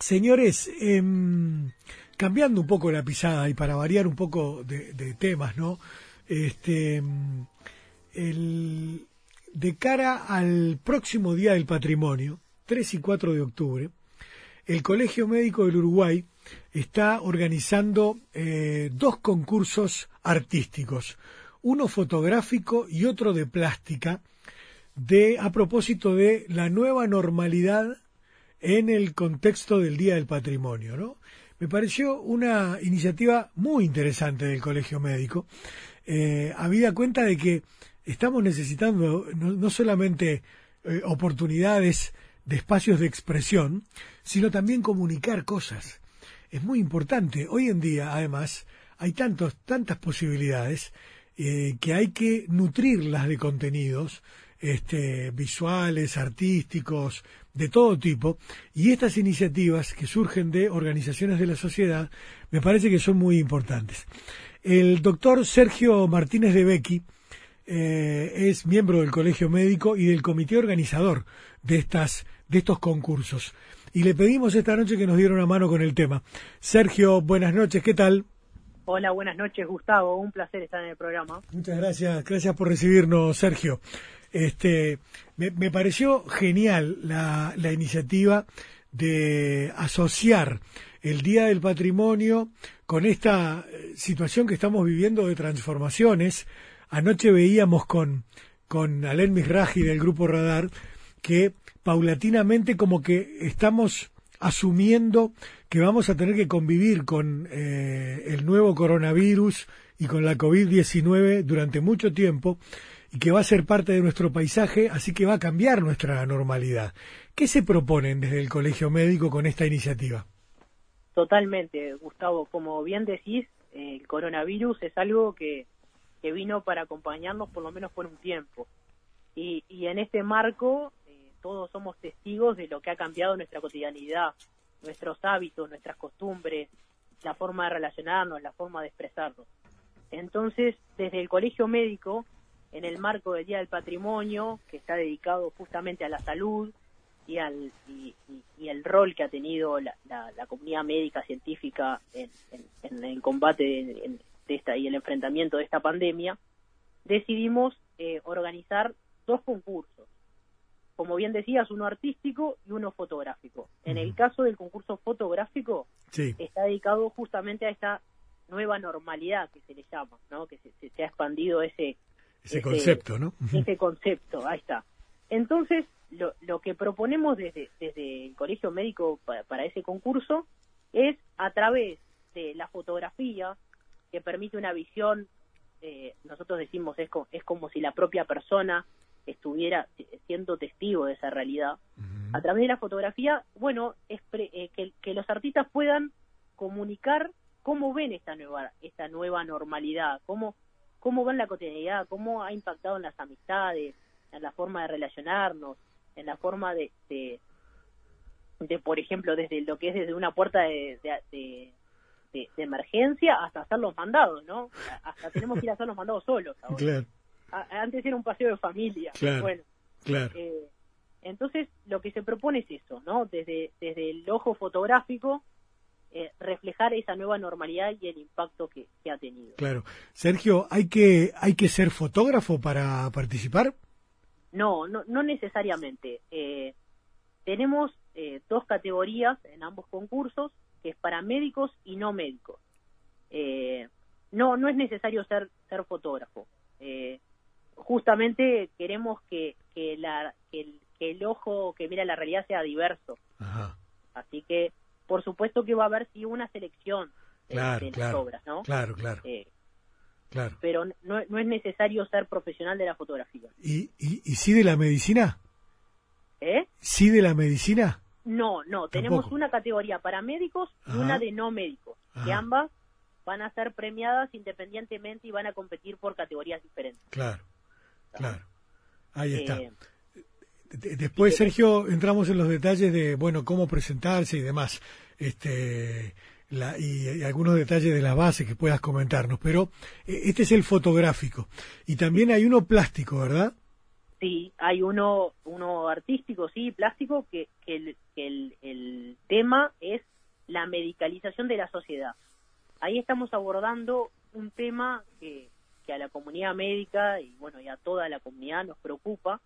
Señores, em, cambiando un poco la pisada y para variar un poco de, temas, ¿no? Este, em, el, de cara al próximo Día del Patrimonio, 3 y 4 de octubre, el Colegio Médico del Uruguay está organizando eh, dos concursos artísticos, uno fotográfico y otro de plástica, de a propósito de la nueva normalidad en el contexto del Día del Patrimonio, ¿no? Me pareció una iniciativa muy interesante del Colegio Médico, eh, habida cuenta de que estamos necesitando no, solamente eh, oportunidades de espacios de expresión, sino también comunicar cosas. Es muy importante. Hoy en día, además, hay tantos, tantas posibilidades eh, que hay que nutrirlas de contenidos este, visuales, artísticos, de todo tipo, y estas iniciativas que surgen de organizaciones de la sociedad me parece que son muy importantes. El doctor Sergio Martínez de Becky eh, es miembro del Colegio Médico y del comité organizador de, estas, de estos concursos. Y le pedimos esta noche que nos diera una mano con el tema. Sergio, buenas noches, ¿qué tal? Hola, buenas noches, Gustavo. Un placer estar en el programa. Muchas gracias, gracias por recibirnos, Sergio. Este, me, pareció genial la, la, iniciativa de asociar el Día del Patrimonio con esta eh, situación que estamos viviendo de transformaciones. Anoche veíamos con, con Alen Misraji del Grupo Radar que paulatinamente como que estamos asumiendo que vamos a tener que convivir con eh, el nuevo coronavirus y con la COVID-19 durante mucho tiempo y que va a ser parte de nuestro paisaje, así que va a cambiar nuestra normalidad. ¿Qué se proponen desde el Colegio Médico con esta iniciativa? Totalmente, Gustavo. Como bien decís, el coronavirus es algo que, que vino para acompañarnos por lo menos por un tiempo. Y, y en este marco eh, todos somos testigos de lo que ha cambiado nuestra cotidianidad, nuestros hábitos, nuestras costumbres, la forma de relacionarnos, la forma de expresarnos. Entonces, desde el Colegio Médico en el marco del Día del Patrimonio, que está dedicado justamente a la salud y, al, y, el rol que ha tenido la, comunidad médica científica en, el combate de, esta y el enfrentamiento de esta pandemia, decidimos eh, organizar dos concursos. Como bien decías, uno artístico y uno fotográfico. En el caso del concurso fotográfico, está dedicado justamente a esta nueva normalidad que se le llama, ¿no? que se ha expandido ese ese concepto, ¿no? Ese concepto, ahí está. Entonces, lo, lo que proponemos desde, desde el Colegio Médico para, ese concurso es a través de la fotografía, que permite una visión, eh, nosotros decimos es, es como si la propia persona estuviera siendo testigo de esa realidad. A través de la fotografía, bueno, es eh, que, que, los artistas puedan comunicar cómo ven esta nueva, esta nueva normalidad, cómo, cómo va en la cotidianidad, cómo ha impactado en las amistades, en la forma de relacionarnos, en la forma de, de, por ejemplo, desde lo que es desde una puerta de, de, emergencia hasta hacer los mandados, ¿no? Hasta tenemos que ir a hacer los mandados solos. Claro. antes era un paseo de familia. Claro. Bueno, claro. Eh, entonces, lo que se propone es eso, ¿no? Desde, desde el ojo fotográfico, eh, reflejar esa nueva normalidad y el impacto que, ha tenido. Claro. Sergio, ¿hay que, ¿hay que ser fotógrafo para participar? No, no, no necesariamente. Eh, tenemos eh, dos categorías en ambos concursos, que es para médicos y no médicos. no, no es necesario ser, ser fotógrafo. justamente queremos que, que, la, que el, ojo que mira la realidad sea diverso. Así que por supuesto que va a haber sí una selección de, las obras, ¿no? Claro, claro. Eh, claro. Pero no, es necesario ser profesional de la fotografía. ¿Y, y, y sí de la medicina? ¿Eh? ¿Sí de la medicina? No, no. Tenemos una categoría para médicos y una de no médicos, que ambas van a ser premiadas independientemente y van a competir por categorías diferentes. Claro, claro. Ahí está. Eh, Después, Sergio, entramos en los detalles de, bueno, cómo presentarse y demás, este, y, algunos detalles de las bases que puedas comentarnos, pero eh, este es el fotográfico. Y también hay uno plástico, ¿verdad? Sí, hay uno, uno artístico, sí, plástico, que, que, el, que el, el tema es la medicalización de la sociedad. Ahí estamos abordando un tema que, que a la comunidad médica y bueno y a toda la comunidad nos preocupa,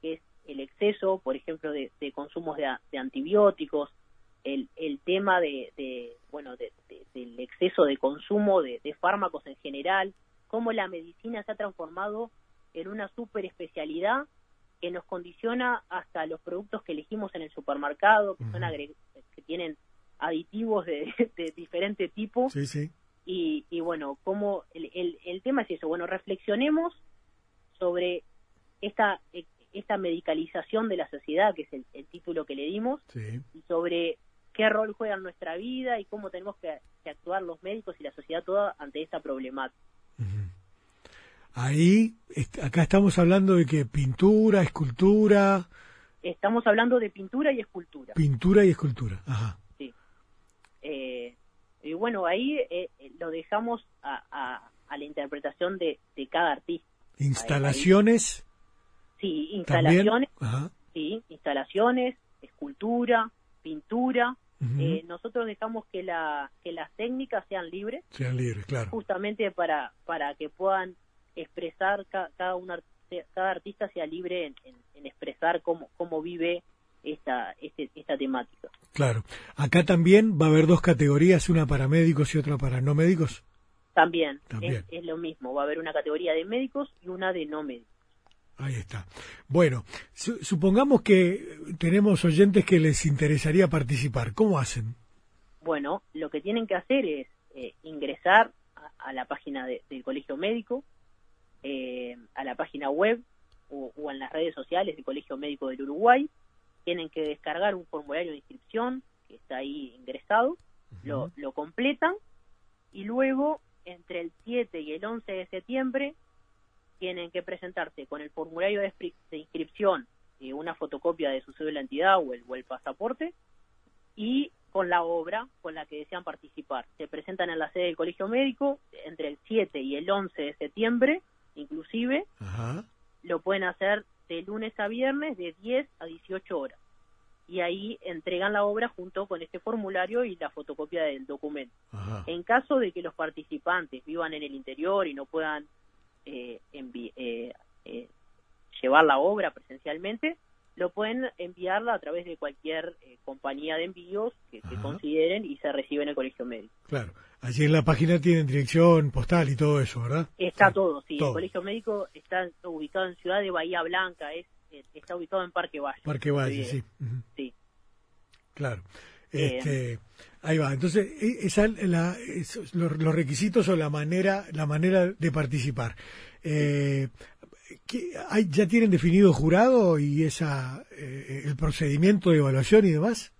que es el exceso, por ejemplo, de, de consumos de, antibióticos, el, el tema de, de bueno de- de- del exceso de consumo de, fármacos en general, cómo la medicina se ha transformado en una super especialidad que nos condiciona hasta los productos que elegimos en el supermercado, que son agre- que tienen aditivos de, diferente tipo. Sí, sí. y, y bueno, como el, el, el tema es eso, bueno, reflexionemos sobre esta eh, esta medicalización de la sociedad, que es el, el título que le dimos, Sí. y sobre qué rol juega en nuestra vida y cómo tenemos que, que actuar los médicos y la sociedad toda ante esta problemática. Ahí, est- acá estamos hablando de que pintura, escultura, Estamos hablando de pintura y escultura. pintura y escultura. Ajá. Sí. Eh, y bueno, ahí eh, eh, lo dejamos a, a, a la interpretación de, de cada artista. Instalaciones Sí, instalaciones, sí, instalaciones, escultura, pintura. Eh, nosotros dejamos que, la, que las técnicas sean libres, Sean libres, claro. justamente para, para que puedan expresar ca- cada, una, cada artista sea libre en, en- en expresar cómo, cómo vive esta, este, esta temática. Claro. Acá también va a haber dos categorías, una para médicos y otra para no médicos. También, También. Es, es lo mismo, va a haber una categoría de médicos y una de no médicos. Ahí está. Bueno, su- supongamos que tenemos oyentes que les interesaría participar. ¿Cómo hacen? Bueno, lo que tienen que hacer es eh, ingresar a, a la página de- del Colegio Médico, eh, a la página web o, o en las redes sociales del Colegio Médico del Uruguay. Tienen que descargar un formulario de inscripción que está ahí ingresado, lo, lo completan y luego entre el 7 y el 11 de septiembre tienen que presentarse con el formulario de, inscri- de inscripción, eh, una fotocopia de su cédula de identidad o el, o el pasaporte y con la obra con la que desean participar. Se presentan en la sede del Colegio Médico entre el 7 y el 11 de septiembre, inclusive, Ajá. lo pueden hacer de lunes a viernes de 10 a 18 horas. Y ahí entregan la obra junto con este formulario y la fotocopia del documento. Ajá. En caso de que los participantes vivan en el interior y no puedan eh, eh, eh, llevar la obra presencialmente, lo pueden enviarla a través de cualquier eh, compañía de envíos que, que consideren y se recibe en el colegio médico. Claro. Allí en la página tienen dirección postal y todo eso, ¿verdad? Está Sí. todo, sí. todo. El colegio médico está ubicado en Ciudad de Bahía Blanca, es eh, está ubicado en Parque Valle. Parque Valle, sí. Sí. Claro. Este, ahí va. Entonces, e- esa la, esos- los, los requisitos o la manera, la manera de participar. Eh, ¿qué- hay, ¿Ya tienen definido jurado y esa eh, el procedimiento de evaluación y demás?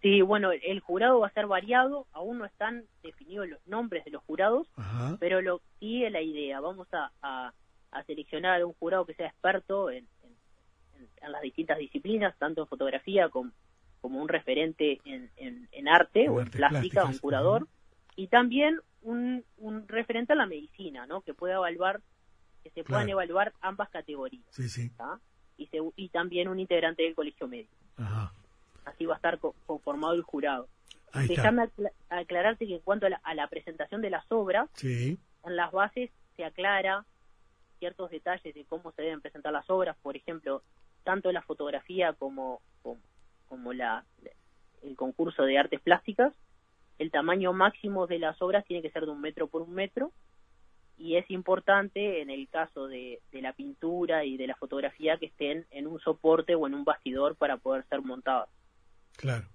Sí, bueno, el, jurado va a ser variado, aún no están definidos los nombres de los jurados, Ajá. pero lo sí es la idea. Vamos a, a, a seleccionar a un jurado que sea experto en, en- en- en las distintas disciplinas, tanto en fotografía como, como un referente en, en- en arte En o en plástica, un curador, y también un, un referente a la medicina, ¿no? Que pueda evaluar, que se puedan Claro. evaluar ambas categorías, Sí. Y, se- y también un integrante del colegio médico. Ajá. Así va a estar co- conformado el jurado. Ahí está. Déjame acla- aclararte que en cuanto a la, a la presentación de las obras, Sí. en las bases se aclara ciertos detalles de cómo se deben presentar las obras, por ejemplo, tanto la fotografía como, como, como la, el concurso de artes plásticas, el tamaño máximo de las obras tiene que ser de un metro por un metro, y es importante en el caso de, de la pintura y de la fotografía que estén en un soporte o en un bastidor para poder ser montadas. Claro.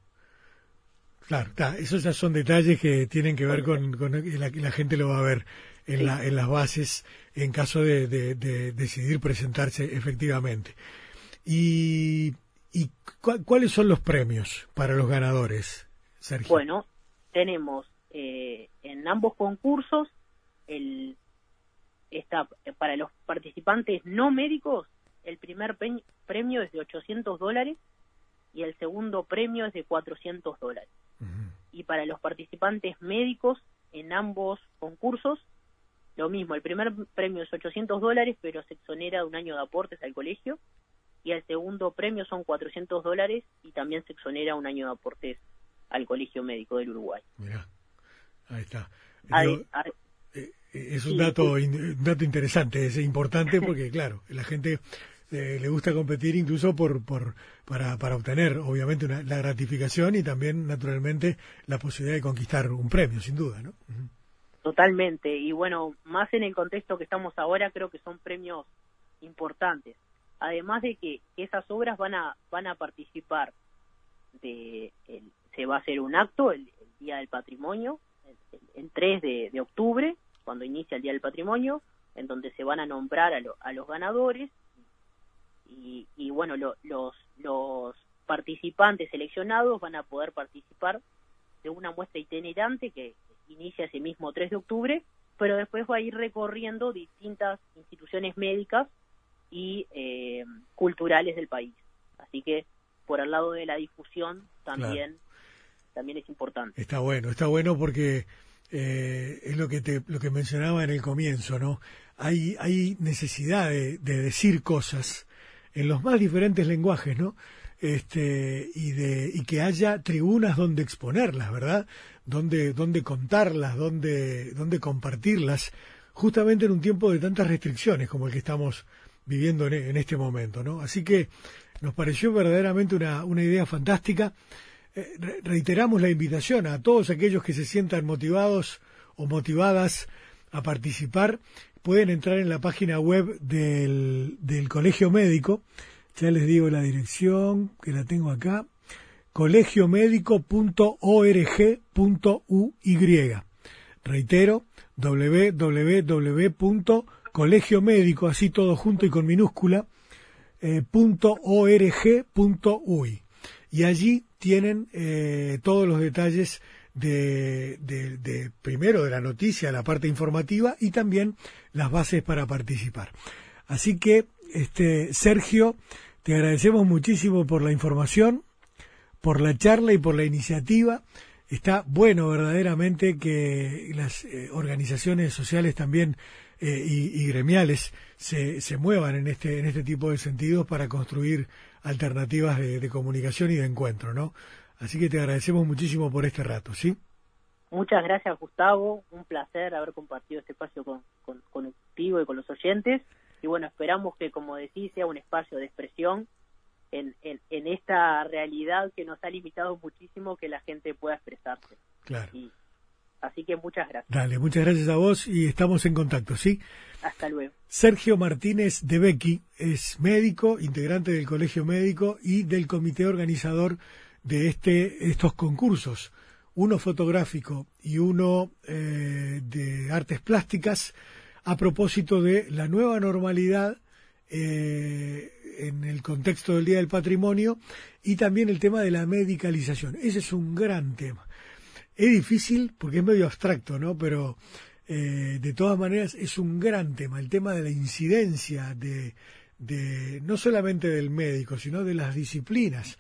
Claro, esos ya son detalles que tienen que ver con, con la, gente lo va a ver en, Sí. la, en las bases en caso de, de- de decidir presentarse efectivamente. ¿Y, y cu- cuáles son los premios para los ganadores, Sergio? Bueno, tenemos eh, en ambos concursos el está para los participantes no médicos el primer premio es de 800 dólares y el segundo premio es de 400 dólares. Y para los participantes médicos en ambos concursos lo mismo, el primer premio es 800 dólares, pero se exonera de un año de aportes al colegio, y el segundo premio son 400 dólares y también se exonera un año de aportes al Colegio Médico del Uruguay. Mirá, ahí está. Eh, eh, es un dato, un dato interesante, es importante porque, claro, la gente eh, le gusta competir incluso por, por para, para obtener, obviamente, la gratificación y también, naturalmente, la posibilidad de conquistar un premio, sin duda, ¿no? Totalmente, y bueno, más en el contexto que estamos ahora, creo que son premios importantes. Además de que esas obras van a van a participar de se va a hacer un acto el, día del patrimonio, el, 3 de, octubre, cuando inicia el día del patrimonio, en donde se van a nombrar a, a los ganadores. Y, y bueno los los participantes seleccionados van a poder participar de una muestra itinerante que inicia ese mismo 3 de octubre, pero después va a ir recorriendo distintas instituciones médicas y eh, culturales del país. Así que por el lado de la difusión también también es importante. Está bueno, está bueno porque eh, es lo que te, lo que mencionaba en el comienzo, ¿no? Hay hay necesidad de, de decir cosas en los más diferentes lenguajes, ¿no? Este, y de y que haya tribunas donde exponerlas, ¿verdad? dónde, dónde contarlas, dónde, dónde compartirlas, justamente en un tiempo de tantas restricciones como el que estamos viviendo en, este momento, ¿no? Así que nos pareció verdaderamente una, una idea fantástica. Eh, reiteramos la invitación a todos aquellos que se sientan motivados o motivadas a participar. Pueden entrar en la página web del, del Colegio Médico. Ya les digo la dirección, que la tengo acá colegiomédico.org.uy. Reitero, www.colegiomédico, así todo junto y con minúscula, eh, .org.uy. Y allí tienen eh, todos los detalles de, de, primero de la noticia, la parte informativa y también las bases para participar. Así que, este, Sergio, te agradecemos muchísimo por la información por la charla y por la iniciativa. Está bueno verdaderamente que las eh, organizaciones sociales también eh, y, gremiales se, se, muevan en este, en este tipo de sentidos para construir alternativas de, comunicación y de encuentro, ¿no? Así que te agradecemos muchísimo por este rato, ¿sí? Muchas gracias, Gustavo. Un placer haber compartido este espacio con, con, contigo y con los oyentes. Y bueno, esperamos que, como decís, sea un espacio de expresión en, en, esta realidad que nos ha limitado muchísimo que la gente pueda expresarse. Claro. Así que muchas gracias. Dale, muchas gracias a vos y estamos en contacto, ¿sí? Hasta luego. Sergio Martínez de Becky es médico, integrante del Colegio Médico y del comité organizador de este, estos concursos, uno fotográfico y uno eh, de artes plásticas, a propósito de la nueva normalidad eh, en el contexto del Día del Patrimonio y también el tema de la medicalización. Ese es un gran tema. Es difícil porque es medio abstracto, ¿no? Pero eh, de todas maneras es un gran tema, el tema de la incidencia de, de no solamente del médico, sino de las disciplinas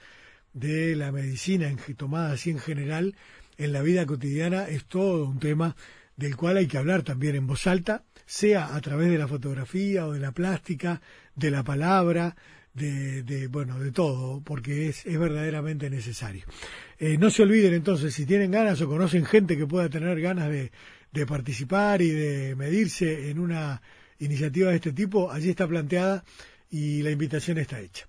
de la medicina en, tomada así en general en la vida cotidiana es todo un tema del cual hay que hablar también en voz alta, sea a través de la fotografía o de la plástica, de la palabra, de, de bueno, de todo, porque es, es verdaderamente necesario. Eh, no se olviden entonces, si tienen ganas o conocen gente que pueda tener ganas de, de participar y de medirse en una iniciativa de este tipo, allí está planteada y la invitación está hecha.